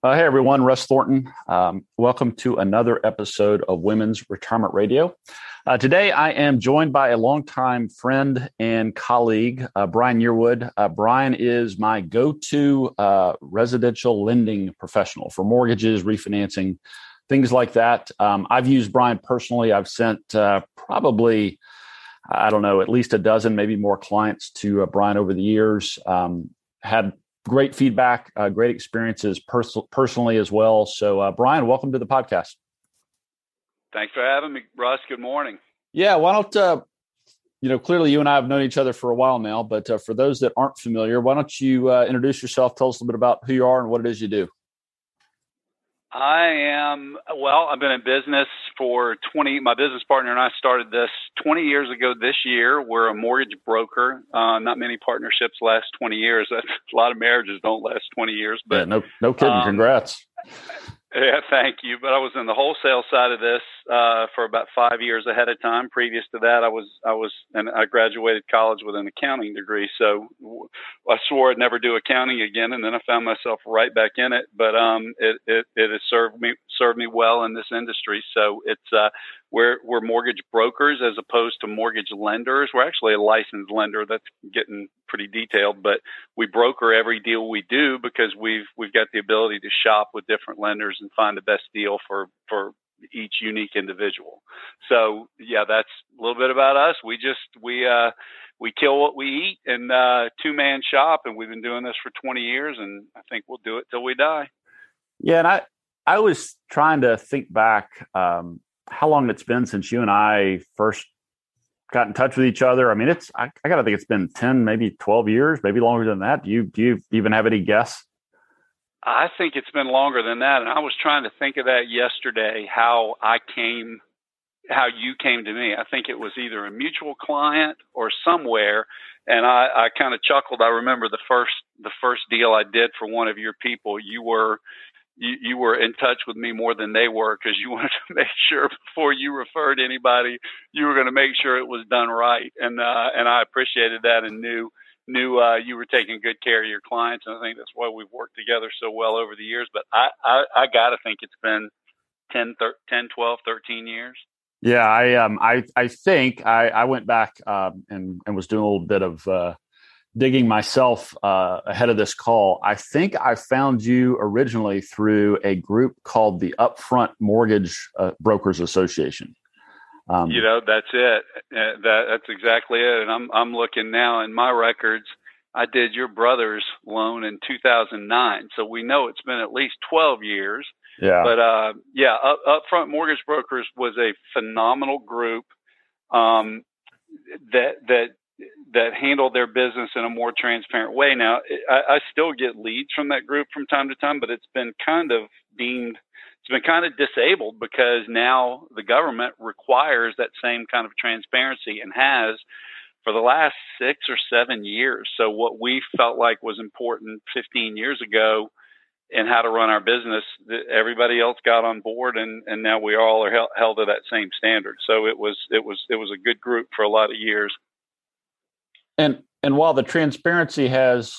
Uh, hey everyone, Russ Thornton. Um, welcome to another episode of Women's Retirement Radio. Uh, today I am joined by a longtime friend and colleague, uh, Brian Yearwood. Uh, Brian is my go to uh, residential lending professional for mortgages, refinancing, things like that. Um, I've used Brian personally. I've sent uh, probably, I don't know, at least a dozen, maybe more clients to Brian over the years. Um, had great feedback, uh, great experiences pers- personally as well. So, uh, Brian, welcome to the podcast. Thanks for having me, Russ. Good morning. Yeah, why don't uh, you know? Clearly, you and I have known each other for a while now, but uh, for those that aren't familiar, why don't you uh, introduce yourself? Tell us a little bit about who you are and what it is you do. I am, well, I've been in business for 20, my business partner and I started this 20 years ago this year. We're a mortgage broker. Uh, not many partnerships last 20 years. That's a lot of marriages don't last 20 years, but yeah, no, no kidding. Um, Congrats. Yeah, thank you. But I was in the wholesale side of this uh, for about five years ahead of time. Previous to that, I was I was and I graduated college with an accounting degree. So I swore I'd never do accounting again, and then I found myself right back in it. But um, it it, it has served me served me well in this industry. So it's uh, we're we're mortgage brokers as opposed to mortgage lenders. We're actually a licensed lender. That's getting pretty detailed, but we broker every deal we do because we've we've got the ability to shop with different lenders and find the best deal for for each unique individual. So yeah, that's a little bit about us. We just we uh we kill what we eat and uh two man shop and we've been doing this for 20 years and I think we'll do it till we die. Yeah, and I I was trying to think back um how long it's been since you and I first got in touch with each other. I mean, it's I, I got to think it's been 10 maybe 12 years, maybe longer than that. Do you do you even have any guess? I think it's been longer than that. And I was trying to think of that yesterday, how I came, how you came to me. I think it was either a mutual client or somewhere. And I, I kind of chuckled. I remember the first, the first deal I did for one of your people, you were, you, you were in touch with me more than they were because you wanted to make sure before you referred anybody, you were going to make sure it was done right. And, uh, and I appreciated that and knew, knew uh, you were taking good care of your clients, and I think that's why we've worked together so well over the years. But I, I, I got to think it's been 10, 13, 10, 12, 13 years. Yeah, I um I I think I I went back um and and was doing a little bit of uh, digging myself uh, ahead of this call. I think I found you originally through a group called the Upfront Mortgage uh, Brokers Association. Um, you know, that's it. Uh, that that's exactly it. And I'm I'm looking now in my records. I did your brother's loan in 2009, so we know it's been at least 12 years. Yeah. But uh, yeah, up, Upfront Mortgage Brokers was a phenomenal group um, that that that handle their business in a more transparent way. Now, I, I still get leads from that group from time to time, but it's been kind of deemed it's been kind of disabled because now the government requires that same kind of transparency and has for the last six or seven years. So what we felt like was important 15 years ago in how to run our business, everybody else got on board, and, and now we all are held, held to that same standard. So it was it was it was a good group for a lot of years. And and while the transparency has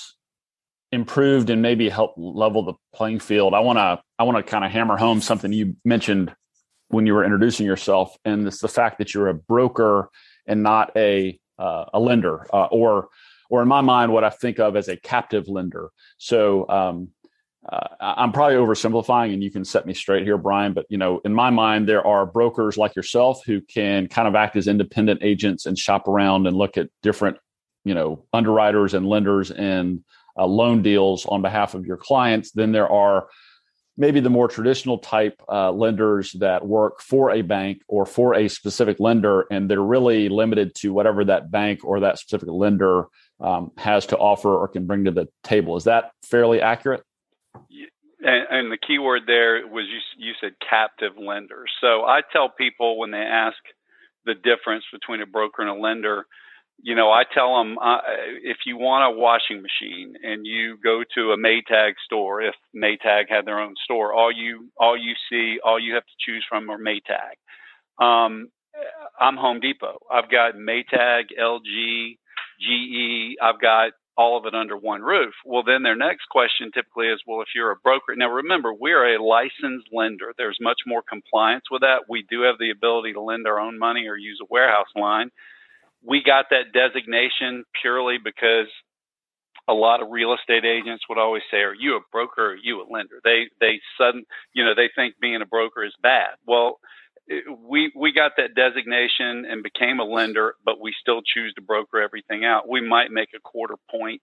improved and maybe helped level the playing field. I want to I want to kind of hammer home something you mentioned when you were introducing yourself, and it's the fact that you're a broker and not a uh, a lender, uh, or or in my mind, what I think of as a captive lender. So um, uh, I'm probably oversimplifying, and you can set me straight here, Brian. But you know, in my mind, there are brokers like yourself who can kind of act as independent agents and shop around and look at different, you know, underwriters and lenders and uh, loan deals on behalf of your clients. Then there are maybe the more traditional type uh, lenders that work for a bank or for a specific lender, and they're really limited to whatever that bank or that specific lender um, has to offer or can bring to the table. Is that fairly accurate? And, and the key word there was you, you said captive lenders. So I tell people when they ask the difference between a broker and a lender, you know, I tell them uh, if you want a washing machine and you go to a Maytag store, if Maytag had their own store, all you all you see, all you have to choose from are Maytag. Um, I'm Home Depot. I've got Maytag, LG, GE. I've got all of it under one roof. Well, then their next question typically is, well, if you're a broker, now remember, we're a licensed lender. There's much more compliance with that. We do have the ability to lend our own money or use a warehouse line. We got that designation purely because a lot of real estate agents would always say, "Are you a broker? Or are you a lender?" They they sudden you know they think being a broker is bad. Well, we we got that designation and became a lender, but we still choose to broker everything out. We might make a quarter point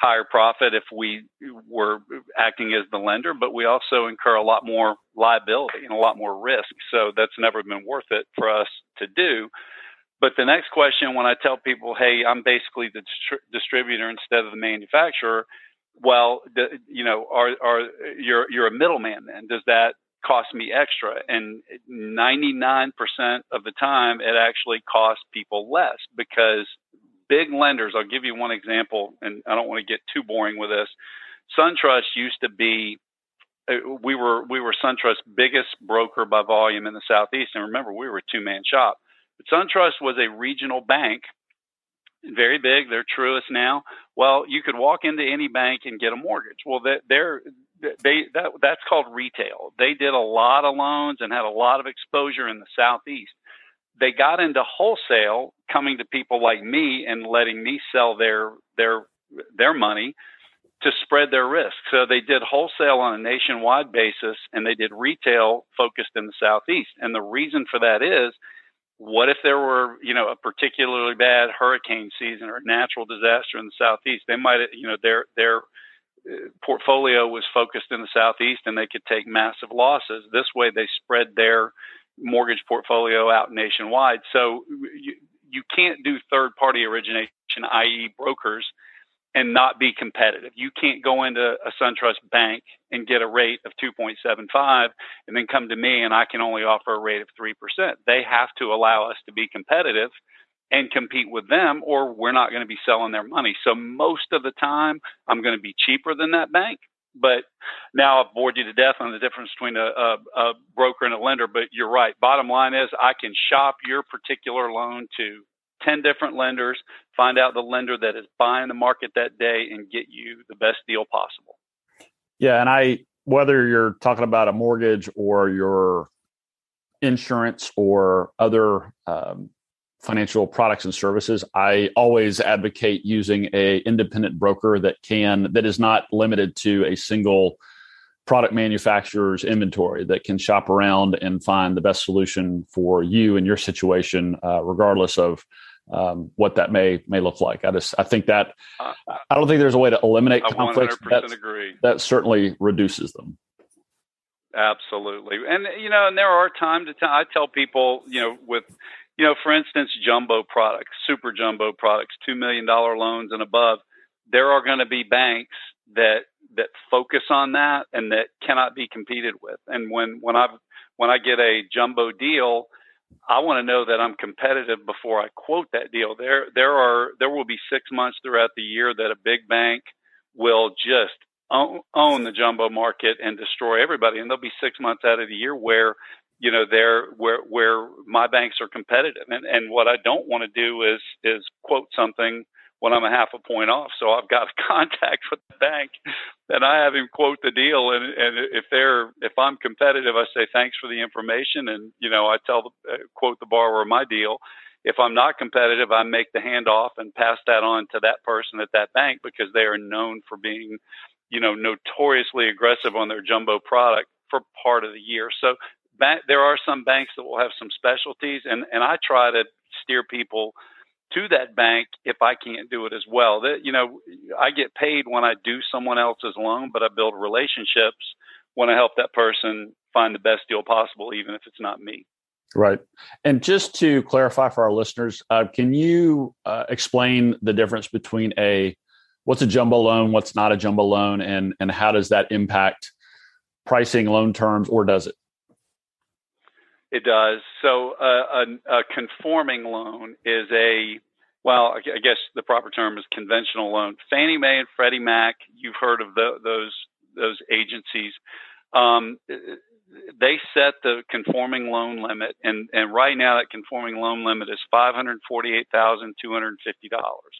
higher profit if we were acting as the lender, but we also incur a lot more liability and a lot more risk. So that's never been worth it for us to do. But the next question, when I tell people, "Hey, I'm basically the distri- distributor instead of the manufacturer," well, the, you know, are are you're you're a middleman then? Does that cost me extra. And 99% of the time, it actually costs people less because big lenders, I'll give you one example, and I don't want to get too boring with this. SunTrust used to be uh, we were we were SunTrust's biggest broker by volume in the southeast, and remember we were a two man shop. But SunTrust was a regional bank, very big. They're Truist now. Well, you could walk into any bank and get a mortgage. Well, they're they that that's called retail. They did a lot of loans and had a lot of exposure in the southeast. They got into wholesale, coming to people like me and letting me sell their their their money to spread their risk. So they did wholesale on a nationwide basis and they did retail focused in the southeast. And the reason for that is what if there were, you know, a particularly bad hurricane season or a natural disaster in the southeast? They might, you know, their their uh, portfolio was focused in the southeast and they could take massive losses. This way, they spread their mortgage portfolio out nationwide. So you, you can't do third party origination, i.e., brokers, and not be competitive. You can't go into a SunTrust bank and get a rate of 2.75 and then come to me and I can only offer a rate of 3%. They have to allow us to be competitive and compete with them, or we're not going to be selling their money. So most of the time, I'm going to be cheaper than that bank. But now I've bored you to death on the difference between a, a, a broker and a lender. But you're right. Bottom line is, I can shop your particular loan to 10 different lenders, find out the lender that is buying the market that day, and get you the best deal possible. Yeah. And I, whether you're talking about a mortgage or your insurance or other um, financial products and services i always advocate using a independent broker that can that is not limited to a single product manufacturer's inventory that can shop around and find the best solution for you and your situation uh, regardless of um, what that may may look like i just i think that uh, i don't think there's a way to eliminate conflicts that, agree. that certainly reduces them absolutely and you know and there are time to time i tell people you know with you know, for instance, jumbo products, super jumbo products, $2 million loans and above, there are going to be banks that, that focus on that and that cannot be competed with. And when, when I, when I get a jumbo deal, I want to know that I'm competitive before I quote that deal. There, there are, there will be six months throughout the year that a big bank will just own, own the jumbo market and destroy everybody. And there'll be six months out of the year where you know there where where my banks are competitive and and what I don't want to do is is quote something when I'm a half a point off so I've got a contact with the bank and I have him quote the deal and and if they're if I'm competitive I say thanks for the information and you know I tell the uh, quote the borrower my deal if I'm not competitive I make the handoff and pass that on to that person at that bank because they are known for being you know notoriously aggressive on their jumbo product for part of the year. So bank, there are some banks that will have some specialties, and and I try to steer people to that bank if I can't do it as well. That you know, I get paid when I do someone else's loan, but I build relationships when I help that person find the best deal possible, even if it's not me. Right. And just to clarify for our listeners, uh, can you uh, explain the difference between a what's a jumbo loan, what's not a jumbo loan, and and how does that impact pricing, loan terms, or does it? It does. So uh, a, a, conforming loan is a well, I guess the proper term is conventional loan. Fannie Mae and Freddie Mac, you've heard of the, those those agencies. Um, they set the conforming loan limit, and and right now that conforming loan limit is five hundred forty-eight thousand two hundred fifty dollars.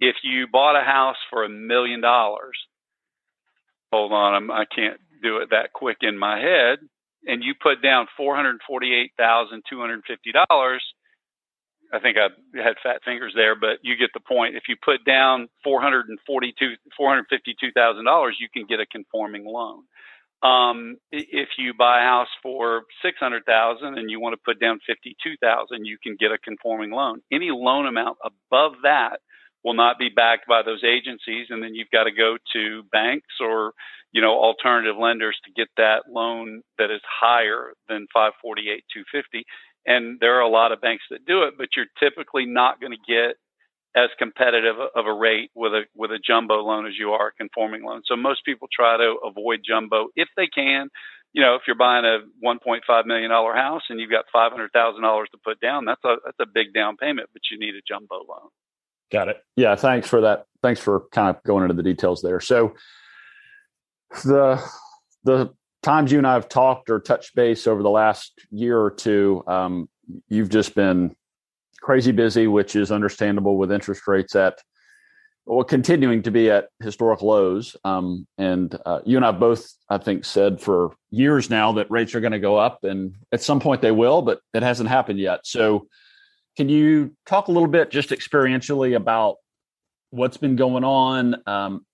if you bought a house for a million dollars, hold on, I'm, I can't do it that quick in my head, and you put down four hundred forty-eight thousand two hundred fifty dollars. I think I had fat fingers there, but you get the point. If you put down four hundred and forty-two, four hundred fifty-two thousand dollars, you can get a conforming loan. Um, if you buy a house for six hundred thousand and you want to put down fifty-two thousand, you can get a conforming loan. Any loan amount above that will not be backed by those agencies, and then you've got to go to banks or you know alternative lenders to get that loan that is higher than five forty-eight two fifty. And there are a lot of banks that do it, but you're typically not going to get as competitive of a rate with a with a jumbo loan as you are a conforming loan. So most people try to avoid jumbo if they can. You know, if you're buying a 1.5 million dollar house and you've got 500 thousand dollars to put down, that's a that's a big down payment, but you need a jumbo loan. Got it. Yeah, thanks for that. Thanks for kind of going into the details there. So the the times you and I have talked or touched base over the last year or two, um, you've just been crazy busy, which is understandable with interest rates at well continuing to be at historic lows. Um, and uh, you and I both, I think, said for years now that rates are going to go up, and at some point they will, but it hasn't happened yet. So, can you talk a little bit, just experientially, about what's been going on um,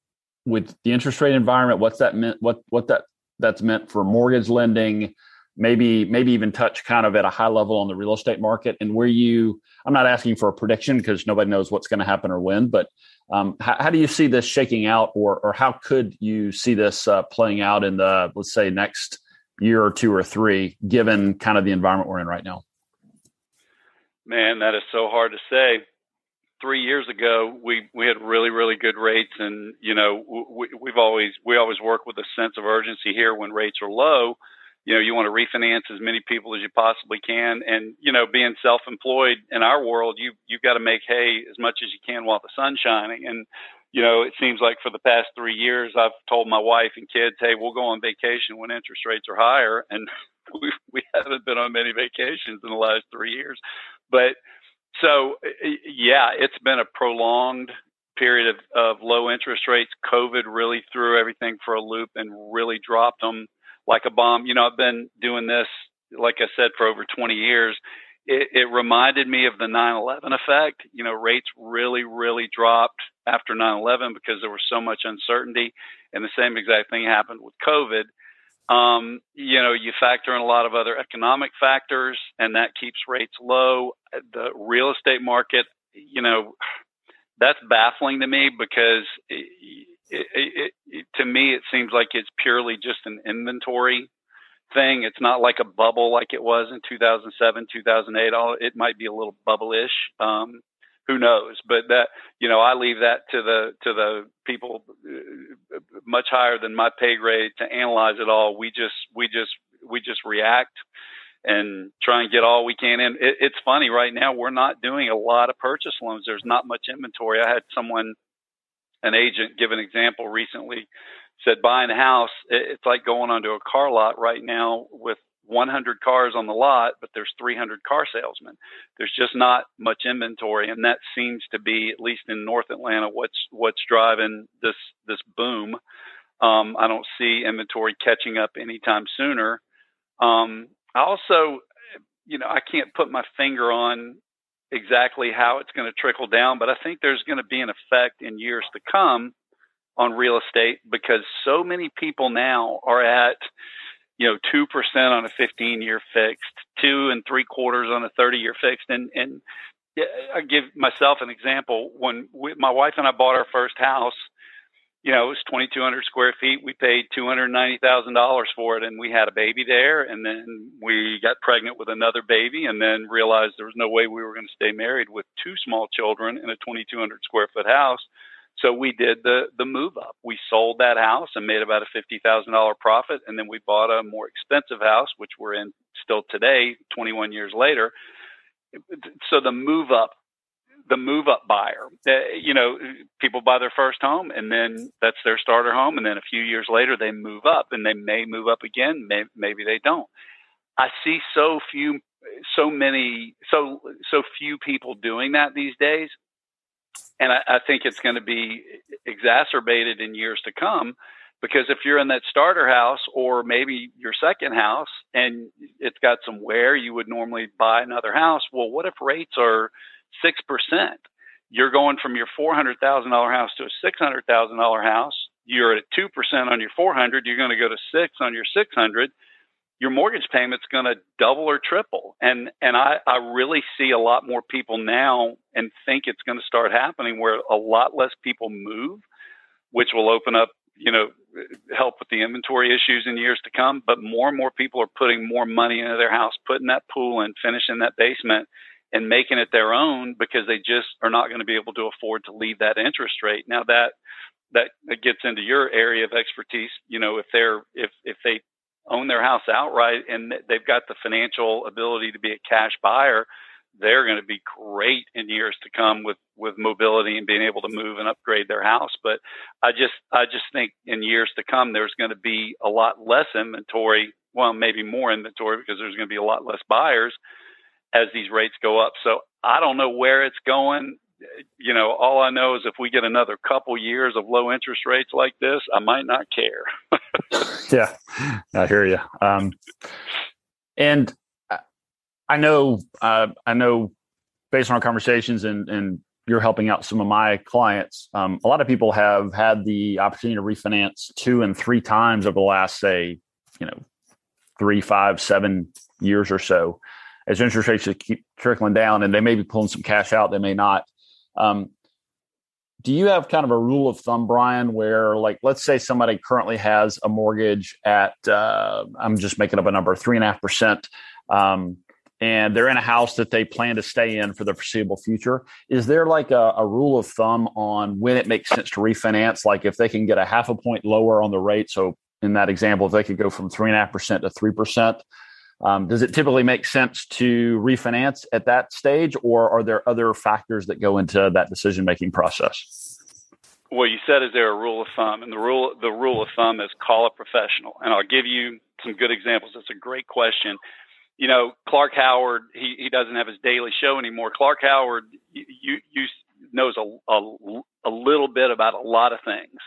with the interest rate environment? What's that meant? What what that that's meant for mortgage lending? maybe maybe even touch kind of at a high level on the real estate market and where you i'm not asking for a prediction because nobody knows what's going to happen or when but um, how, how, do you see this shaking out or or how could you see this uh, playing out in the let's say next year or two or three given kind of the environment we're in right now man that is so hard to say. Three years ago we we had really really good rates and you know we, we've always we always work with a sense of urgency here when rates are low. You know you want to refinance as many people as you possibly can. And you know being self-employed in our world you you've got to make hay as much as you can while the sun's shining. And you know it seems like for the past 3 years I've told my wife and kids hey we'll go on vacation when interest rates are higher. And we we haven't been on many vacations in the last 3 years but so yeah it's been a prolonged period of, of low interest rates covid really threw everything for a loop and really dropped them like a bomb. You know, I've been doing this, like I said, for over 20 years. It, it reminded me of the 9/11 effect. You know, rates really, really dropped after 9/11 because there was so much uncertainty, and the same exact thing happened with COVID. Um, you know, you factor in a lot of other economic factors, and that keeps rates low. The real estate market, you know, that's baffling to me because it, it, it, to me, it seems like it's purely just an inventory thing. It's not like a bubble like it was in 2007, 2008. All it might be a little bubble-ish. Um, who knows? But that you know, I leave that to the to the people uh, much higher than my pay grade to analyze it all. We just we just we just react and try and get all we can in. It, it's funny right now. We're not doing a lot of purchase loans. There's not much inventory. I had someone an agent give an example recently said buying a house it's like going onto a car lot right now with 100 cars on the lot but there's 300 car salesmen. There's just not much inventory and that seems to be at least in north atlanta what's what's driving this this boom. Um, i don't see inventory catching up anytime sooner. Um, i also you know i can't put my finger on exactly how it's going to trickle down, but I think there's going to be an effect in years to come on real estate because so many people now are at you know two percent on a 15 year fixed, two and three quarters on a 30 year fixed, and and I give myself an example when we, my wife and I bought our first house you know, it was 2,200 square feet. We paid $290,000 for it, and we had a baby there. And then we got pregnant with another baby, and then realized there was no way we were going to stay married with two small children in a 2,200 square foot house. So we did the the move up. We sold that house and made about a fifty thousand dollar profit, and then we bought a more expensive house, which we're in still today, 21 years later. So the move up the move up buyer. Uh, you know, people buy their first home and then that's their starter home. And then a few years later, they move up and they may move up again. May, maybe they don't. I see so few, so many, so, so few people doing that these days. And I, I think it's going to be exacerbated in years to come because if you're in that starter house or maybe your second house and it's got some wear, you would normally buy another house. Well, what if rates are 6%? You're going from your $400,000 house to a $600,000 house. You're at 2% on your 400. You're going to go to six on your 600 your mortgage payment's going to double or triple. And and I, I really see a lot more people now and think it's going to start happening where a lot less people move, which will open up, you know, help with the inventory issues in years to come. But more and more people are putting more money into their house, putting that pool in, finishing that basement, and making it their own because they just are not going to be able to afford to leave that interest rate. Now that that gets into your area of expertise. You know, if they're if if they own their house outright and they've got the financial ability to be a cash buyer, they're going to be great in years to come with with mobility and being able to move and upgrade their house. But I just I just think in years to come there's going to be a lot less inventory, well maybe more inventory because there's going to be a lot less buyers as these rates go up. So I don't know where it's going you know, all I know is if we get another couple years of low interest rates like this, I might not care. yeah, I hear you. Um, and I know, uh, I know, based on our conversations and and you're helping out some of my clients. Um, a lot of people have had the opportunity to refinance two and three times over the last, say, you know, three, five, seven years or so. As interest rates keep trickling down, and they may be pulling some cash out, they may not. Um, do you have kind of a rule of thumb, Brian, where like let's say somebody currently has a mortgage at uh, I'm just making up a number three and a half percent, um, and they're in a house that they plan to stay in for the foreseeable future. Is there like a, a rule of thumb on when it makes sense to refinance? Like if they can get a half a point lower on the rate, so in that example, if they could go from three and a half percent to three percent, um, does it typically make sense to refinance at that stage, or are there other factors that go into that decision making process? Well, you said, is there a rule of thumb? And the rule the rule of thumb is call a professional. And I'll give you some good examples. That's a great question. You know, Clark Howard, he, he doesn't have his daily show anymore. Clark Howard, you, you knows a, a, a little bit about a lot of things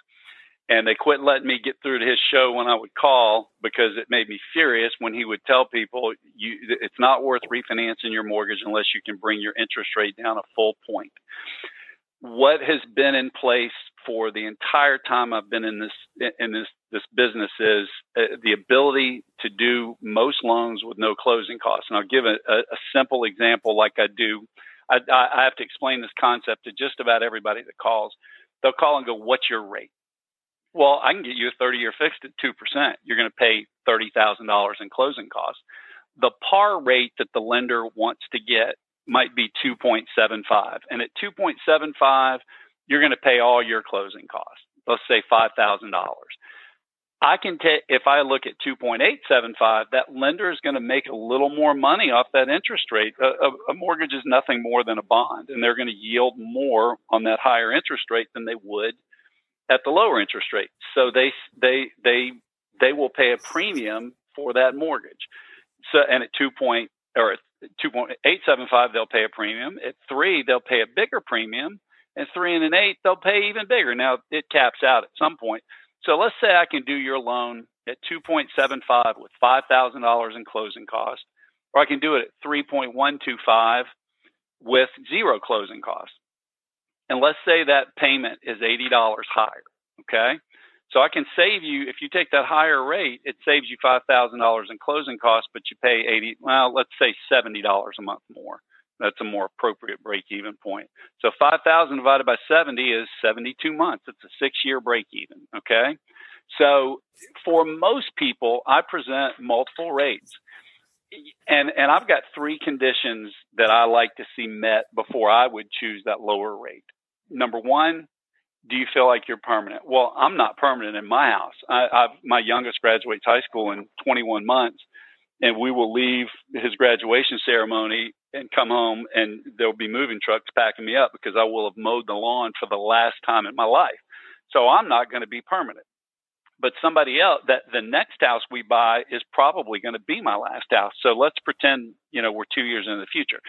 and they quit letting me get through to his show when I would call because it made me furious when he would tell people you it's not worth refinancing your mortgage unless you can bring your interest rate down a full point. What has been in place for the entire time I've been in this in this this business is uh, the ability to do most loans with no closing costs. And I'll give a, a, a simple example, like I do. I, I have to explain this concept to just about everybody that calls. They'll call and go, "What's your rate?" Well, I can get you a 30 year fixed at 2%. You're going to pay $30,000 in closing costs. The par rate that the lender wants to get might be 2.75. And at 2.75, you're going to pay all your closing costs. Let's say $5,000. I can take, if I look at 2.875, that lender is going to make a little more money off that interest rate. A, a, a mortgage is nothing more than a bond, and they're going to yield more on that higher interest rate than they would at the lower interest rate. So they they they they will pay a premium for that mortgage. So and at two point or at two point eight seven five they'll pay a premium. At three they'll pay a bigger premium. And three and an eight they'll pay even bigger. Now it caps out at some point. So let's say I can do your loan at two point seven five with five thousand dollars in closing costs, or I can do it at three point one two five with zero closing costs and let's say that payment is $80 higher, okay? So I can save you if you take that higher rate, it saves you $5,000 in closing costs, but you pay 80, well, let's say $70 a month more. That's a more appropriate break even point. So 5,000 divided by 70 is 72 months. It's a 6-year break even, okay? So for most people, I present multiple rates and and I've got three conditions that I like to see met before I would choose that lower rate number one, do you feel like you're permanent? Well, I'm not permanent in my house. I, I've, my youngest graduates high school in 21 months, and we will leave his graduation ceremony and come home, and there'll be moving trucks packing me up because I will have mowed the lawn for the last time in my life. So I'm not going to be permanent. But somebody else, that the next house we buy is probably going to be my last house. So let's pretend, you know, we're two years in the future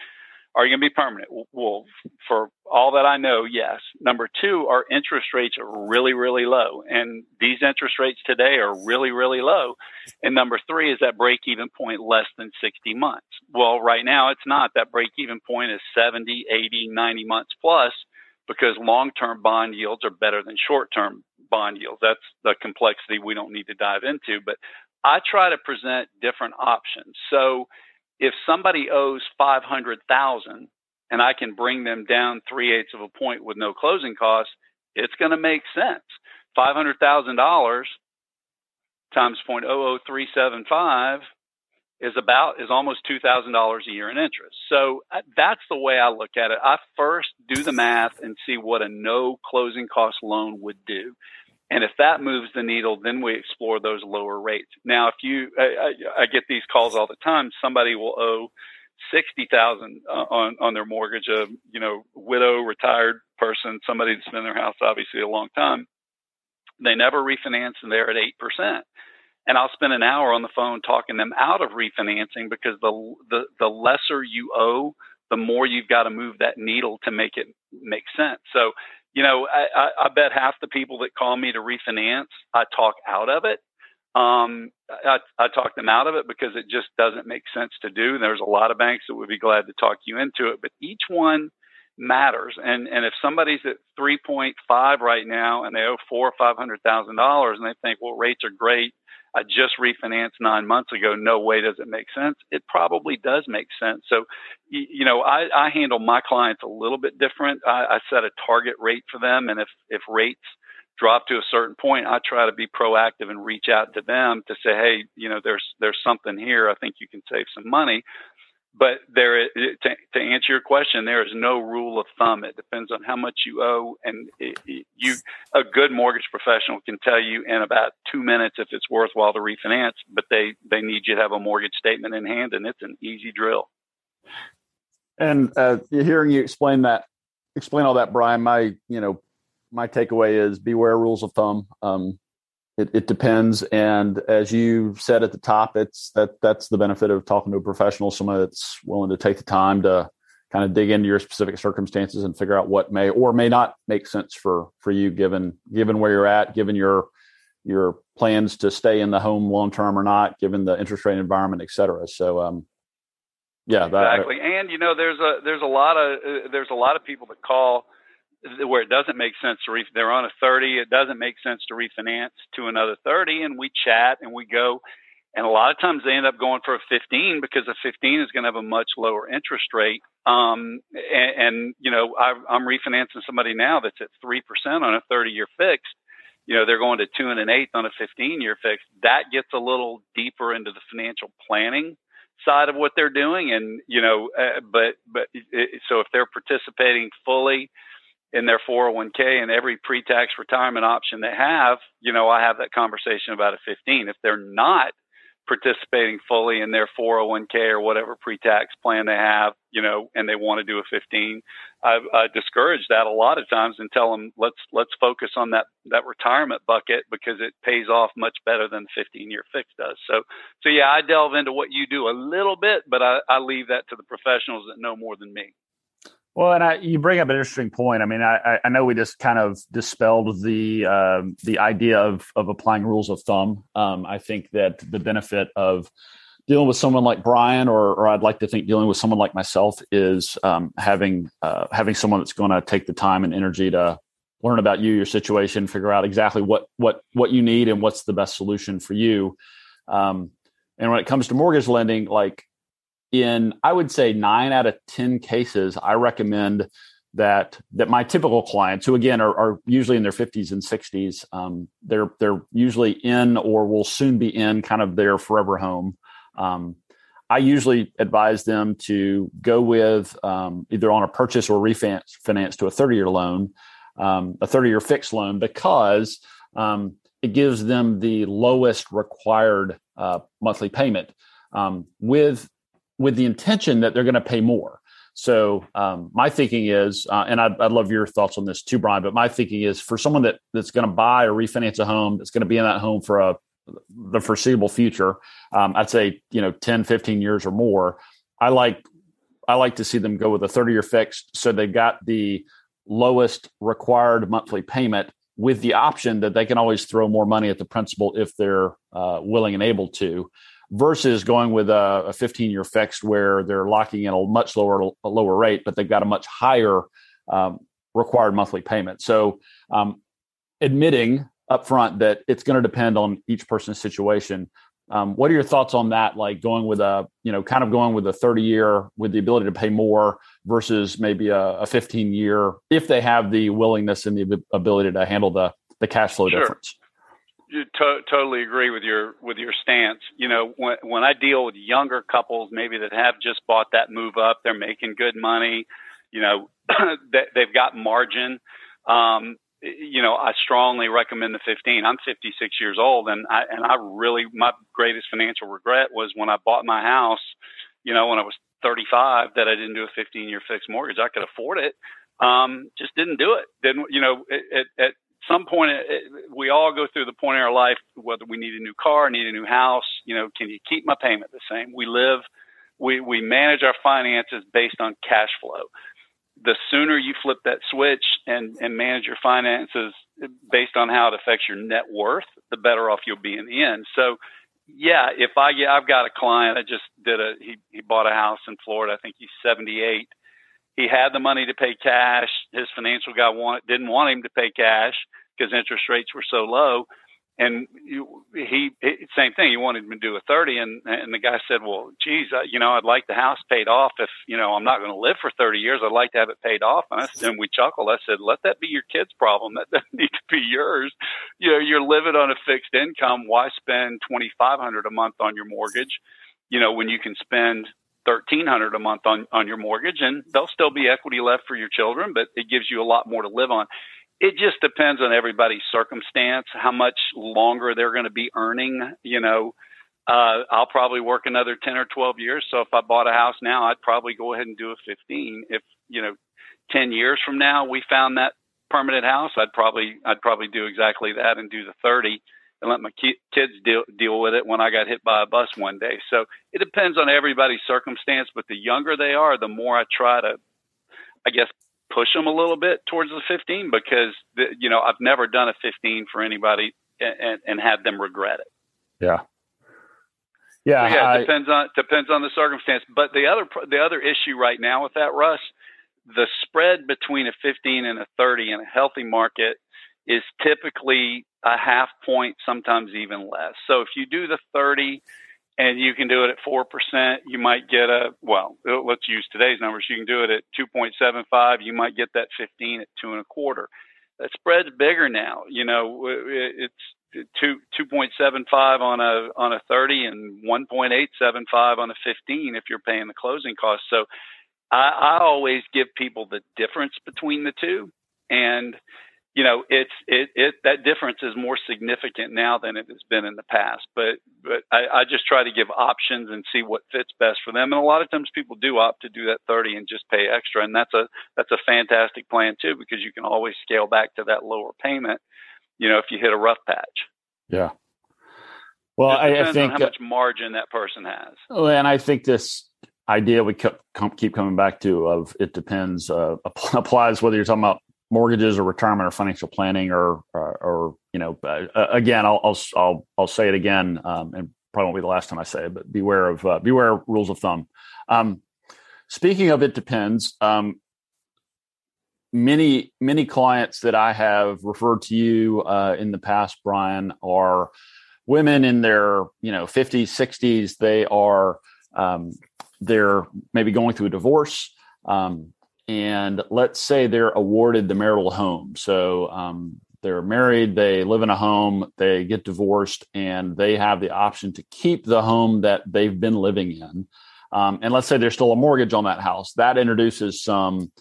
Are you going to be permanent? Well, for all that I know, yes. Number two, our interest rates are really, really low. And these interest rates today are really, really low. And number three is that break even point less than 60 months. Well, right now it's not. That break even point is 70, 80, 90 months plus because long term bond yields are better than short term bond yields. That's the complexity we don't need to dive into. But I try to present different options. So if somebody owes 500,000 and I can bring them down three eighths of a point with no closing costs, it's going to make sense. $500,000 times 0.00375 is about is almost two thousand dollars a year in interest. So uh, that's the way I look at it. I first do the math and see what a no closing cost loan would do, and if that moves the needle, then we explore those lower rates. Now, if you, I, I, I get these calls all the time. Somebody will owe sixty thousand uh, on on their mortgage. A you know widow, retired person, somebody that's been in their house obviously a long time. They never refinance, and they're at eight percent. And I'll spend an hour on the phone talking them out of refinancing because the the the lesser you owe, the more you've got to move that needle to make it make sense. So you know, I, I, I bet half the people that call me to refinance, I talk out of it. Um, I, I talk them out of it because it just doesn't make sense to do. There's a lot of banks that would be glad to talk you into it, but each one matters. And and if somebody's at 3.5 right now and they owe four or five hundred thousand dollars, and they think, well, rates are great, I just refinanced nine months ago. No way does it make sense. It probably does make sense. So, you know, I, I handle my clients a little bit different. I, I set a target rate for them, and if if rates drop to a certain point, I try to be proactive and reach out to them to say, hey, you know, there's there's something here. I think you can save some money but there to, to, answer your question there is no rule of thumb. It depends on how much you owe. And it, it, you a good mortgage professional can tell you in about two minutes if it's worthwhile to refinance but they they need you to have a mortgage statement in hand and it's an easy drill. And uh, hearing you explain that explain all that brian my you know my takeaway is beware rules of thumb. Um, it, it depends, and as you said at the top, it's that that's the benefit of talking to a professional, someone that's willing to take the time to kind of dig into your specific circumstances and figure out what may or may not make sense for for you given given where you're at given your your plans to stay in the home long term or not given the interest rate environment et cetera. So um yeah exactly. That, and you know there's a there's a lot of uh, there's a lot of people that call where it doesn't make sense to re- they're on a 30 it doesn't make sense to refinance to another 30 and we chat and we go and a lot of times they end up going for a 15 because a 15 is going to have a much lower interest rate um, and, and, you know I, i'm refinancing somebody now that's at 3% on a 30 year fixed you know they're going to two and an eighth on a 15 year fixed. That gets a little deeper into the financial planning side of what they're doing and you know uh, but but it, so if they're participating fully in their 401k and every pre-tax retirement option they have, you know, I have that conversation about a 15. If they're not participating fully in their 401k or whatever pre-tax plan they have, you know, and they want to do a 15, I, I discourage that a lot of times and tell them let's let's focus on that that retirement bucket because it pays off much better than the 15 year fix does. So so yeah, I delve into what you do a little bit, but I, I leave that to the professionals that know more than me. Well, and I, you bring up an interesting point. I mean, I, I know we just kind of dispelled the uh, the idea of of applying rules of thumb. Um, I think that the benefit of dealing with someone like Brian, or, or I'd like to think dealing with someone like myself, is um, having uh, having someone that's going to take the time and energy to learn about you, your situation, figure out exactly what what what you need and what's the best solution for you. Um, and when it comes to mortgage lending, like in I would say nine out of ten cases, I recommend that that my typical clients, who again are, are usually in their 50s and 60s, um, they're they're usually in or will soon be in kind of their forever home. Um, I usually advise them to go with um, either on a purchase or refinance to a 30 year loan, um, a 30 year fixed loan, because um, it gives them the lowest required uh, monthly payment. Um, with with the intention that they're going to pay more. So um, my thinking is, uh, and I'd, I'd, love your thoughts on this too, Brian. But my thinking is, for someone that that's going to buy or refinance a home, that's going to be in that home for a the foreseeable future, um, I'd say you know 10, 15 years or more. I like I like to see them go with a 30 year fixed. So they've got the lowest required monthly payment with the option that they can always throw more money at the principal if they're uh, willing and able to versus going with a, a 15 year fixed where they're locking in a much lower a lower rate but they've got a much higher um, required monthly payment so um, admitting upfront that it's going to depend on each person's situation um, what are your thoughts on that? Like going with a, you know, kind of going with a 30 year with the ability to pay more versus maybe a, a 15 year if they have the willingness and the ability to handle the the cash flow sure. difference. To- totally agree with your with your stance. You know, when when I deal with younger couples, maybe that have just bought that move up, they're making good money. You know, they've got margin. Um, you know, I strongly recommend the 15. I'm 56 years old, and I and I really my greatest financial regret was when I bought my house. You know, when I was 35, that I didn't do a 15 year fixed mortgage. I could afford it, um, just didn't do it. Didn't you know? At, at some point, it, we all go through the point in our life whether we need a new car, need a new house. You know, can you keep my payment the same? We live, we we manage our finances based on cash flow the sooner you flip that switch and, and manage your finances based on how it affects your net worth, the better off you'll be in the end. So, yeah, if I yeah, I've got a client. I just did a he he bought a house in Florida. I think he's 78. He had the money to pay cash. His financial guy want, didn't want him to pay cash because interest rates were so low and he, same thing. He wanted him to do a thirty, and and the guy said, "Well, geez, uh, you know, I'd like the house paid off. If you know, I'm not going to live for thirty years, I'd like to have it paid off." And, I, and we chuckled. I said, "Let that be your kid's problem. That doesn't need to be yours. You know, you're living on a fixed income. Why spend twenty five hundred a month on your mortgage? You know, when you can spend thirteen hundred a month on on your mortgage, and there'll still be equity left for your children, but it gives you a lot more to live on." it just depends on everybody's circumstance, how much longer they're going to be earning. You know, uh, I'll probably work another 10 or 12 years. So if I bought a house now, I'd probably go ahead and do a 15. If, you know, 10 years from now we found that permanent house, I'd probably, I'd probably do exactly that and do the 30 and let my ki- kids deal, deal with it when I got hit by a bus one day. So it depends on everybody's circumstance, but the younger they are, the more I try to, I guess, push them a little bit towards the 15 because the, you know I've never done a 15 for anybody and, and had them regret it. Yeah. Yeah, so yeah. I, depends on depends on the circumstance. But the other the other issue right now with that, Russ, the spread between a 15 and a 30 in a healthy market is typically a half point, sometimes even less. So if you do the 30 and you can do it at 4%, you might get a, well, let's use today's numbers. You can do it at 2.75. You might get that 15 at two and a quarter. That spread's bigger now. You know, it's two, 2.75 on a, on a 30 and 1.875 on a 15 if you're paying the closing costs. So I, I always give people the difference between the two. And, you know, it's it, it that difference is more significant now than it has been in the past. But but I, I just try to give options and see what fits best for them. And a lot of times people do opt to do that thirty and just pay extra, and that's a that's a fantastic plan too because you can always scale back to that lower payment. You know, if you hit a rough patch. Yeah. Well, I, I, think how much margin that person has. And I think this idea we keep coming back to of it depends uh, applies whether you're talking about mortgages or retirement or financial planning or or, or you know uh, again I'll, I'll I'll I'll say it again um, and probably won't be the last time I say it but beware of uh, beware of rules of thumb. Um, speaking of it depends. Um, many many clients that I have referred to you uh, in the past, Brian, are women in their you know 50s, 60s. They are um, they're maybe going through a divorce. Um, and let's say they're awarded the marital home. So um, they're married, they live in a home, they get divorced, and they have the option to keep the home that they've been living in. Um, and let's say there's still a mortgage on that house. That introduces some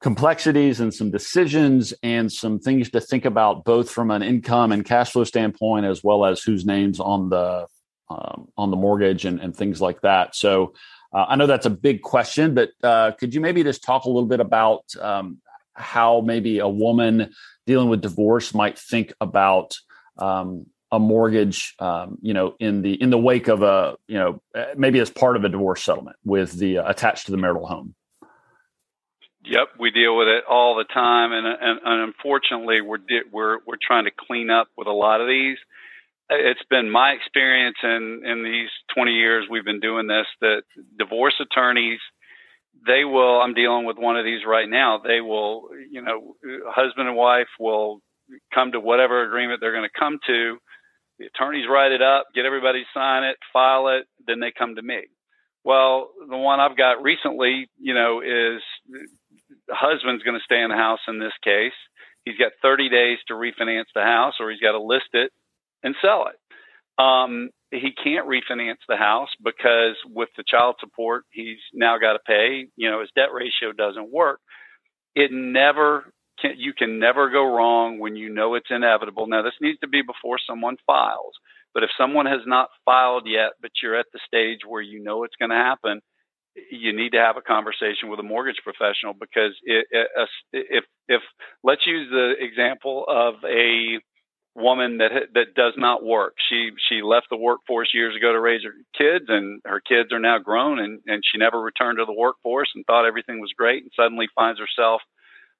complexities and some decisions and some things to think about, both from an income and cash flow standpoint, as well as whose names on the um, on the mortgage and, and things like that. So uh, I know that's a big question, but uh, could you maybe just talk a little bit about um, how maybe a woman dealing with divorce might think about um, a mortgage, um, you know, in the in the wake of a, you know, maybe as part of a divorce settlement with the uh, attached to the marital home? Yep, we deal with it all the time, and and, and unfortunately, we're we're we're trying to clean up with a lot of these. It's been my experience in in these 20 years we've been doing this that divorce attorneys they will i'm dealing with one of these right now they will you know husband and wife will come to whatever agreement they're going to come to. The attorneys write it up get everybody to sign it file it then they come to me. Well the one i've got recently you know is the husband's going to stay in the house in this case. He's got 30 days to refinance the house or he's got to list it and sell it. Um, he can't refinance the house because with the child support he's now got to pay. You know his debt ratio doesn't work. It never can you can never go wrong when you know it's inevitable. Now this needs to be before someone files but if someone has not filed yet but you're at the stage where you know it's going to happen you need to have a conversation with a mortgage professional because it, it, if if let's use the example of a woman that that does not work. She she left the workforce years ago to raise her kids, and her kids are now grown, and and she never returned to the workforce and thought everything was great, and suddenly finds herself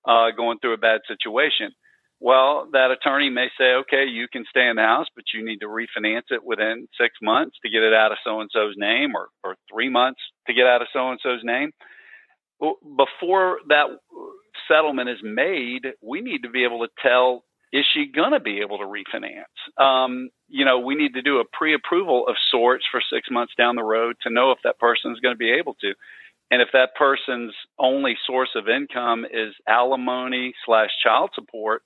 uh, going through a bad situation. Well, that attorney may say, okay, you can stay in the house, but you need to refinance it within six months to get it out of so and so's name, or or three months to get out of so and so's name. Before that settlement is made, we need to be able to tell is she going to be able to refinance? Um, you know, we need to do a pre approval of sorts for six months down the road to know if that person is going to be able to. And if that person's only source of income is alimony slash child support,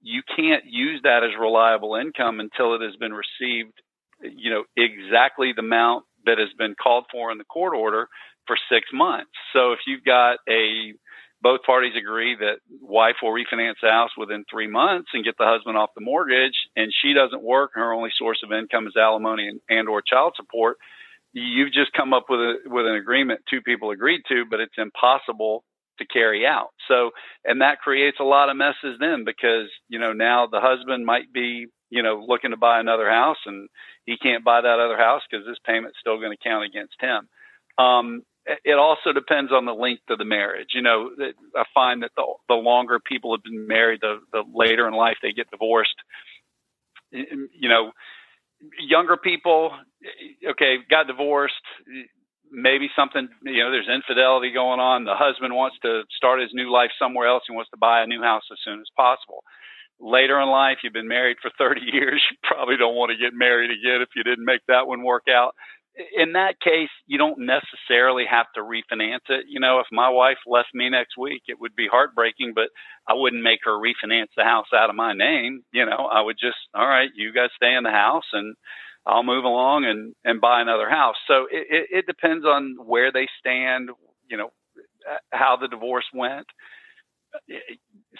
you can't use that as reliable income until it has been received, you know, exactly the amount that has been called for in the court order for six months. So if you've got a both parties agree that wife will refinance the house within three months and get the husband off the mortgage and she doesn't work and her only source of income is alimony and, and or child support. You've just come up with a with an agreement two people agreed to but it's impossible to carry out. So and that creates a lot of messes then because you know now the husband might be you know looking to buy another house and he can't buy that other house because this payment's still going to count against him. Um, it also depends on the length of the marriage. You know, I find that the, the longer people have been married, the, the later in life they get divorced. You know, younger people, okay, got divorced. Maybe something, you know, there's infidelity going on. The husband wants to start his new life somewhere else. He wants to buy a new house as soon as possible. Later in life, you've been married for 30 years. You probably don't want to get married again if you didn't make that one work out in that case, you don't necessarily have to refinance it. You know, if my wife left me next week, it would be heartbreaking, but I wouldn't make her refinance the house out of my name. You know, I would just, all right, you guys stay in the house and I'll move along and, and buy another house. So it, it, it depends on where they stand, you know, how the divorce went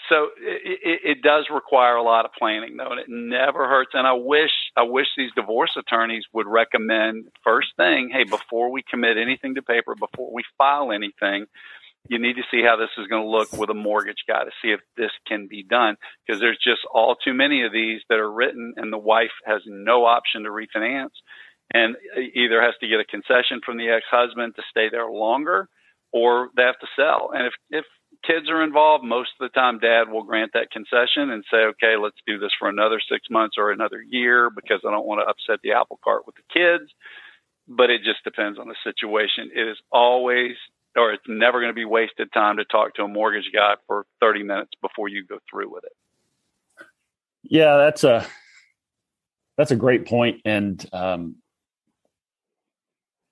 so it, it, it, does require a lot of planning though and it never hurts. And i wish i wish these divorce attorneys would recommend first thing hey before we commit anything to paper before we file anything you need to see how this is going to look with a mortgage guy to see if this can be done because there's just all too many of these that are written and the wife has no option to refinance and either has to get a concession from the ex-husband to stay there longer or they have to sell. And if if kids are involved, most of the time dad will grant that concession and say, okay, let's do this for another six months or another year because I don't want to upset the apple cart with the kids. But it just depends on the situation. It is always, or it's never going to be wasted time to talk to a mortgage guy for 30 minutes before you go through with it. Yeah, that's a, that's a great point. And, um,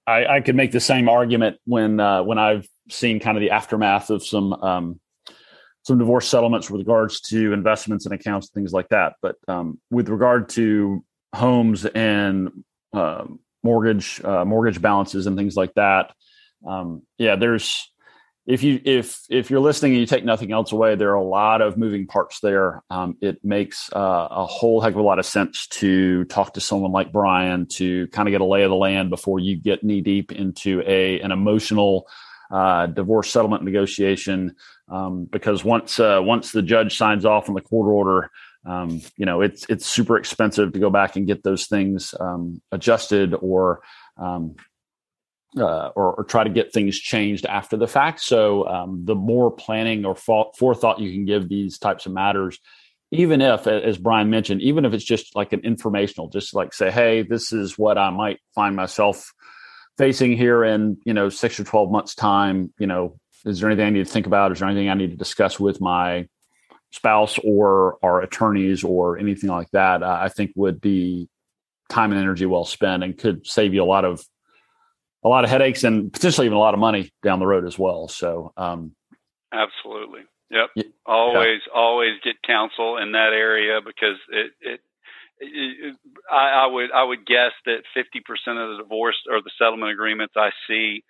I, I could make the same argument when uh, when I've seen kind of the aftermath of some um, some divorce settlements with regards to investments and accounts and things like that. But um, with regard to homes and uh, mortgage uh, mortgage balances and things like that, um, yeah, there's if you if if you're listening and you take nothing else away, there are a lot of moving parts there. Um, it makes uh, a whole heck of a lot of sense to talk to someone like Brian to kind of get a lay of the land before you get knee deep into a an emotional uh, divorce settlement negotiation. Um, because once uh, once the judge signs off on the court order, um, you know it's it's super expensive to go back and get those things um, adjusted or, um, uh, or, or try to get things changed after the fact. So um, the more planning or forethought you can give these types of matters, even if, as Brian mentioned, even if it's just like an informational, just like say, hey, this is what I might find myself facing here in you know six or twelve months time. You know, is there anything I need to think about? Is there anything I need to discuss with my spouse or our attorneys or anything like that, uh, I think would be time and energy well spent and could save you a lot of a lot of headaches and potentially even a lot of money down the road as well. So, um, absolutely, yep. Yeah. Always, always get counsel in that area because it, it, it I, I would, I would guess that fifty percent of the divorce or the settlement agreements I see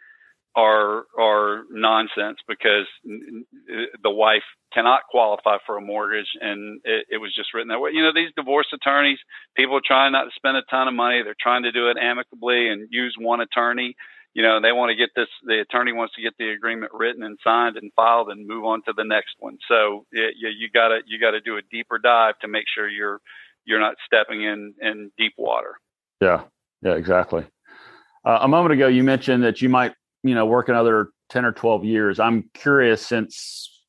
are are nonsense because the wife cannot qualify for a mortgage and it, it, was just written that way. You know, these divorce attorneys, people are trying not to spend a ton of money. They're trying to do it amicably and use one attorney. You know, they want to get this, the attorney wants to get the agreement written and signed and filed and move on to the next one. So it, you, you gotta, you gotta do a deeper dive to make sure you're, you're not stepping in, in deep water. Yeah. Yeah, exactly. Uh, a moment ago, you mentioned that you might you know work another 10 or 12 years i'm curious since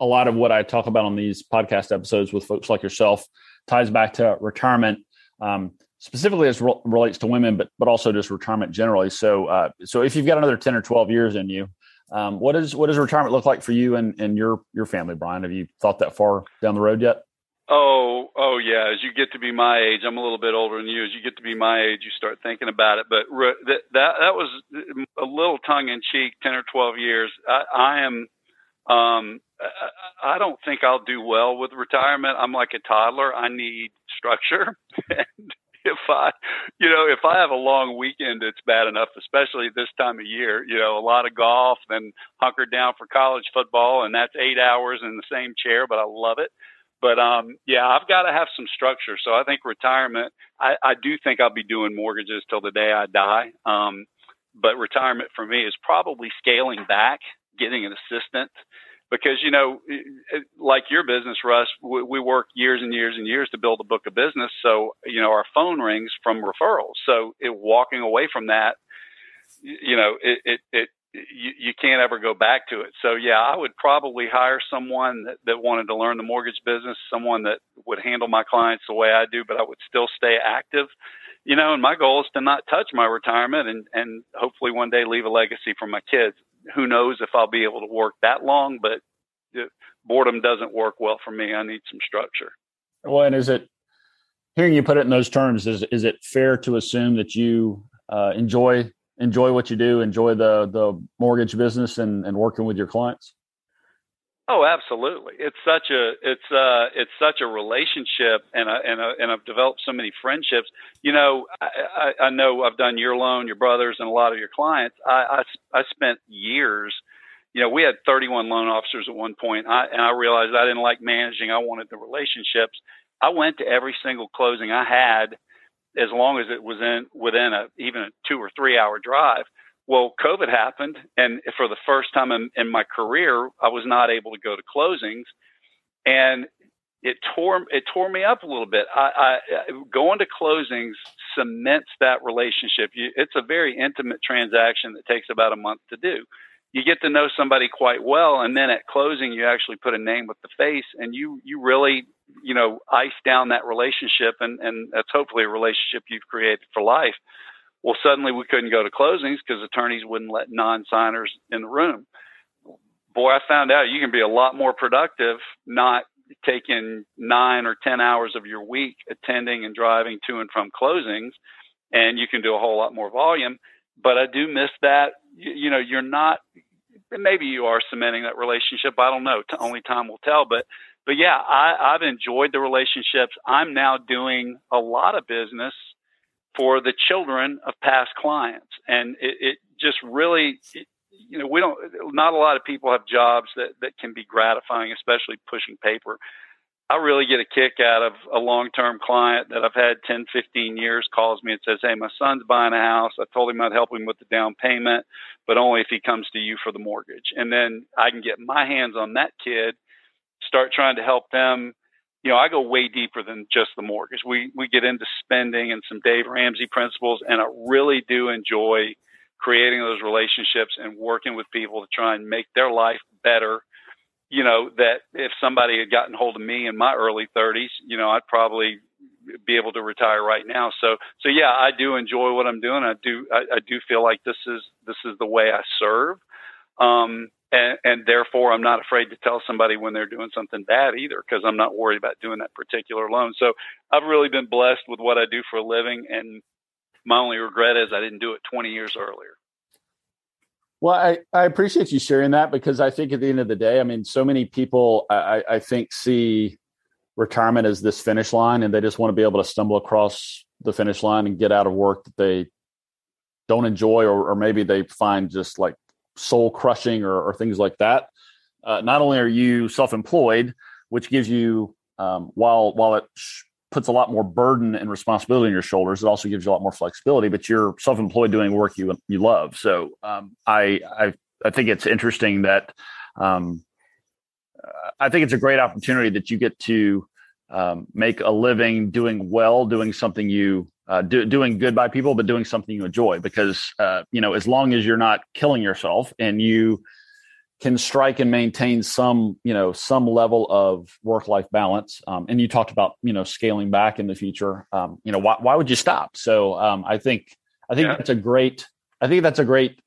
a lot of what i talk about on these podcast episodes with folks like yourself ties back to retirement um, specifically as re- relates to women but but also just retirement generally. So uh, so if you've got another 10 or 12 years in you um, what is what does retirement look like for you and, and your your family brian? Have you thought that far down the road yet Oh, oh yeah. As you get to be my age, I'm a little bit older than you. As you get to be my age, you start thinking about it. But re- that that that was a little tongue in cheek. Ten or twelve years. I, I am. Um, I don't think I'll do well with retirement. I'm like a toddler. I need structure. and if I, you know, if I have a long weekend, it's bad enough, especially this time of year. You know, a lot of golf, then hunkered down for college football, and that's eight hours in the same chair. But I love it. But um, yeah, I've got to have some structure. So I think retirement. I, I do think I'll be doing mortgages till the day I die. Um, but retirement for me is probably scaling back, getting an assistant, because you know, like your business, Russ, we, we work years and years and years to build a book of business. So you know, our phone rings from referrals. So it, walking away from that, you know, it, it, it you, you can't ever go back to it. So yeah, I would probably hire someone that, that wanted to learn the mortgage business, someone that would handle my clients the way I do, but I would still stay active. You know, and my goal is to not touch my retirement and, and hopefully one day leave a legacy for my kids. Who knows if I'll be able to work that long, but boredom doesn't work well for me. I need some structure. Well, and is it hearing you put it in those terms? Is is it fair to assume that you uh, enjoy enjoy what you do, enjoy the the mortgage business and, and working with your clients? Oh, absolutely. It's such a it's uh it's such a relationship, and I, and I, and I've developed so many friendships. You know, I, I, I know I've done your loan, your brothers, and a lot of your clients. I I, I spent years. You know, we had 31 loan officers at one point, I, and I realized I didn't like managing. I wanted the relationships. I went to every single closing I had as long as it was in within a even a two or three hour drive. Well, COVID happened, and for the first time in, in my career, I was not able to go to closings, and it tore it tore me up a little bit. I, I going to closings cements that relationship. You, it's a very intimate transaction that takes about a month to do you get to know somebody quite well and then at closing you actually put a name with the face and you you really you know ice down that relationship and and that's hopefully a relationship you've created for life. Well suddenly we couldn't go to closings because attorneys wouldn't let non-signers in the room. Boy i found out you can be a lot more productive not taking nine or ten hours of your week attending and driving to and from closings and you can do a whole lot more volume but i do miss that you, you know, you're not, maybe you are cementing that relationship. I don't know. Only time will tell. But, but yeah, I, I've enjoyed the relationships. I'm now doing a lot of business for the children of past clients. And it, it just really, it, you know, we don't, not a lot of people have jobs that, that can be gratifying, especially pushing paper. I really get a kick out of a long term client that I've had 10, 15 years calls me and says, Hey, my son's buying a house. I told him I'd help him with the down payment, but only if he comes to you for the mortgage. And then I can get my hands on that kid, start trying to help them, you know, I go way deeper than just the mortgage. We we get into spending and some Dave Ramsey principles, and I really do enjoy creating those relationships and working with people to try and make their life better. You know, that if somebody had gotten hold of me in my early 30s, you know, I'd probably be able to retire right now. So, so yeah, I do enjoy what I'm doing. I do, I, I do feel like this is this is the way I serve. Um, and, and therefore I'm not afraid to tell somebody when they're doing something bad either, because I'm not worried about doing that particular loan. So I've really been blessed with what I do for a living, and my only regret is I didn't do it 20 years earlier. Well, I, I appreciate you sharing that because I think at the end of the day, I mean, so many people I, I think see retirement as this finish line and they just want to be able to stumble across the finish line and get out of work that they don't enjoy or, or maybe they find just like soul crushing or, or, things like that. Uh, not only are you self-employed, which gives you um, while while it sh- puts a lot more burden and responsibility on your shoulders, it also gives you a lot more flexibility. But you're self-employed doing work you you love. So um, I, I I think it's interesting that um, I think it's a great opportunity that you get to um, make a living doing well, doing something you uh, do, doing good by people, but doing something you enjoy. Because uh, you know, as long as you're not killing yourself and you can strike and maintain some, you know, some level of work-life balance. Um, and you talked about, you know, scaling back in the future. Um, you know, why, why would you stop? So um, I think I think yeah. that's a great I think that's a great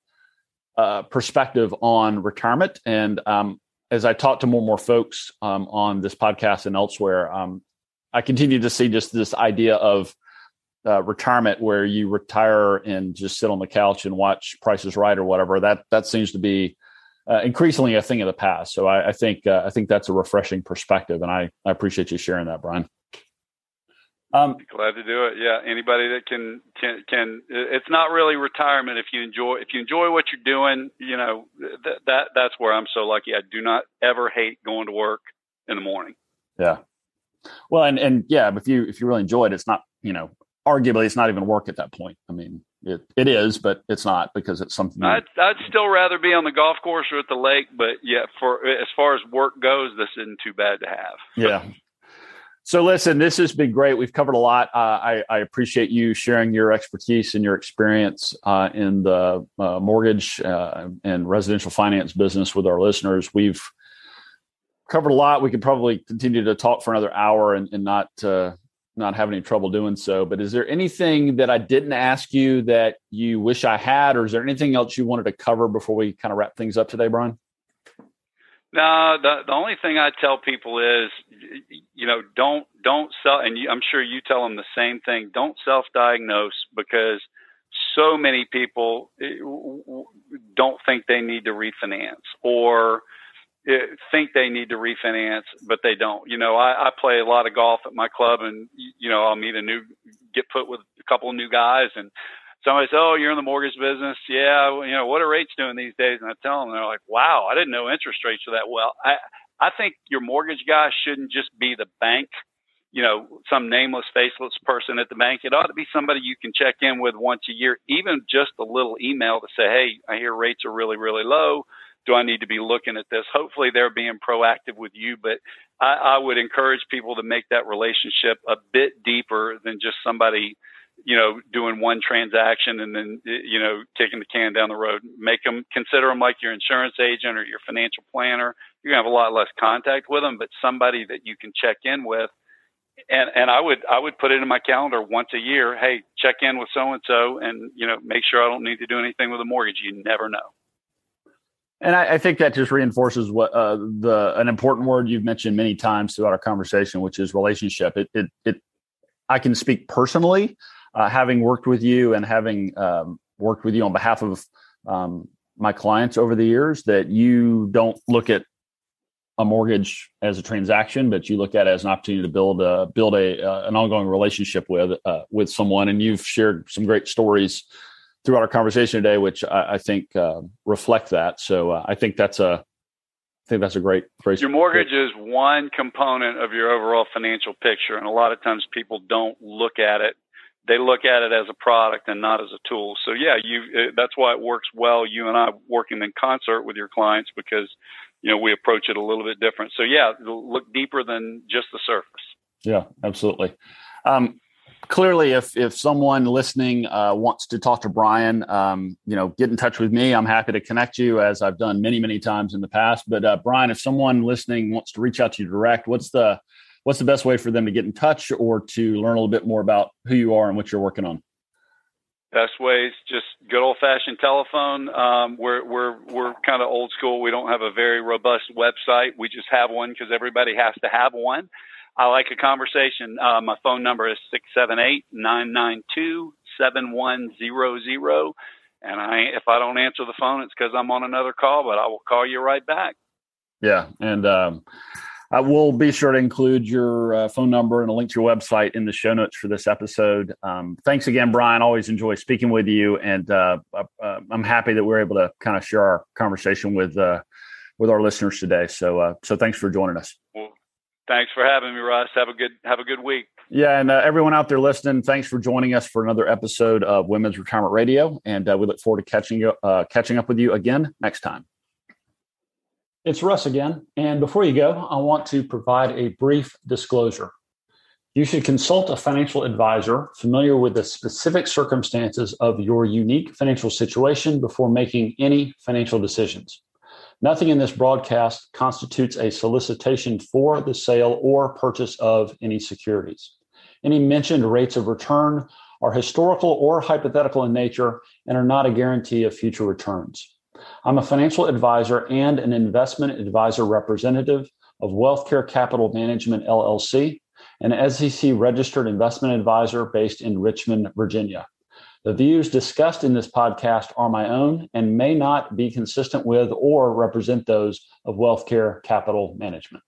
uh, perspective on retirement. And um, as I talk to more and more folks um, on this podcast and elsewhere, um, I continue to see just this idea of uh, retirement where you retire and just sit on the couch and watch Prices Right or whatever. That that seems to be uh, increasingly a thing of the past. So I, I think uh, I think that's a refreshing perspective, and I, I appreciate you sharing that, Brian. Um, Glad to do it. Yeah, anybody that can can can. It's not really retirement if you enjoy if you enjoy what you're doing. You know that that that's where I'm so lucky. I do not ever hate going to work in the morning. Yeah. Well, and and yeah, if you if you really enjoy it, it's not you know arguably it's not even work at that point. I mean, it it is, but it's not because it's something. I'd I'd still rather be on the golf course or at the lake, but yeah, for as far as work goes, this isn't too bad to have. Yeah, so, listen, this has been great. We've covered a lot. Uh, I, I, appreciate you sharing your expertise and your experience uh, in the uh, mortgage uh, and residential finance business with our listeners. We've covered a lot. We could probably continue to talk for another hour and, and not uh, not have any trouble doing so. But is there anything that I didn't ask you that you wish I had, or is there anything else you wanted to cover before we kind of wrap things up today, Brian? No, the the only thing I tell people is, you know, don't don't sell, and you, I'm sure you tell them the same thing. Don't self-diagnose because so many people eh, don't think they need to refinance or Eh, think they need to refinance, but they don't. You know, I, I play a lot of golf at my club, and you know, I'll meet a new, get put with a couple of new guys, and somebody says, "Oh, you're in the mortgage business, yeah. You know, what are rates doing these days?" And I tell them, they're like, "Wow, I didn't know interest rates were that well." I I think your mortgage guy shouldn't just be the bank, you know, some nameless, faceless person at the bank. It ought to be somebody you can check in with once a year, even just a little email to say, "Hey, I hear rates are really, really low." Do I need to be looking at this? Hopefully, they're being proactive with you, but I, I would encourage people to make that relationship a bit deeper than just somebody you know, doing one transaction and then, you know, kicking the can down the road. Make them consider them like your insurance agent or your financial planner. You're gonna have a lot less contact with them, but somebody that you can check in with. And and I would I would put it in my calendar once a year. Hey, check in with so and so, and you know, make sure I don't need to do anything with a mortgage. You never know. And I, I think that just reinforces what uh, the an important word you've mentioned many times throughout our conversation, which is relationship. It it it. I can speak personally uh, having worked with you and having um, worked with you on behalf of um, my clients over the years that you don't look at a mortgage as a transaction, but you look at it as an opportunity to build a build a uh, an ongoing relationship with uh, with someone. And you've shared some great stories throughout our conversation today, which I, I think uh, reflect that. So uh, I think that's a I think that's a great phrase. Your mortgage is one component of your overall financial picture, and a lot of times people don't look at it they look at it as a product and not as a tool. So yeah, you uh, that's why it works well. You and I working in concert with your clients because you know we approach it a little bit different. So yeah, look deeper than just the surface. Yeah, absolutely. Um, clearly, if if someone listening uh, wants to talk to Brian, um, you know, get in touch with me. I'm happy to connect you, as I've done many many times in the past. But uh, Brian, if someone listening wants to reach out to you direct, what's the what's the best way for them to get in touch or to learn a little bit more about who you are and what you're working on? Best ways, just good old fashioned telephone. Um, we're we're we're kind of old school. We don't have a very robust website. We just have one because everybody has to have one. I like a conversation. Uh, my phone number is 678-992-7100. And I, if I don't answer the phone, it's because I'm on another call, but I will call you right back. Yeah. And, um, I will be sure to include your uh, phone number and a link to your website in the show notes for this episode. Um, thanks again, Brian. Always enjoy speaking with you, and uh, uh, I'm happy that we're able to kind of share our conversation with uh, with our listeners today. So, uh, so thanks for joining us. Well, Thanks for having me, Russ. Have a good have a good week. Yeah, and uh, everyone out there listening, thanks for joining us for another episode of Women's Retirement Radio, and uh, we look forward to catching you uh, catching up with you again next time. It's Russ again, and before you go, I want to provide a brief disclosure. You should consult a financial advisor familiar with the specific circumstances of your unique financial situation before making any financial decisions. Nothing in this broadcast constitutes a solicitation for the sale or purchase of any securities. Any mentioned rates of return are historical or hypothetical in nature and are not a guarantee of future returns. I'm a financial advisor and an investment advisor representative of Wealthcare Capital Management LLC, an SEC registered investment advisor based in Richmond, Virginia. The views discussed in this podcast are my own and may not be consistent with or represent those of Wealthcare Capital Management.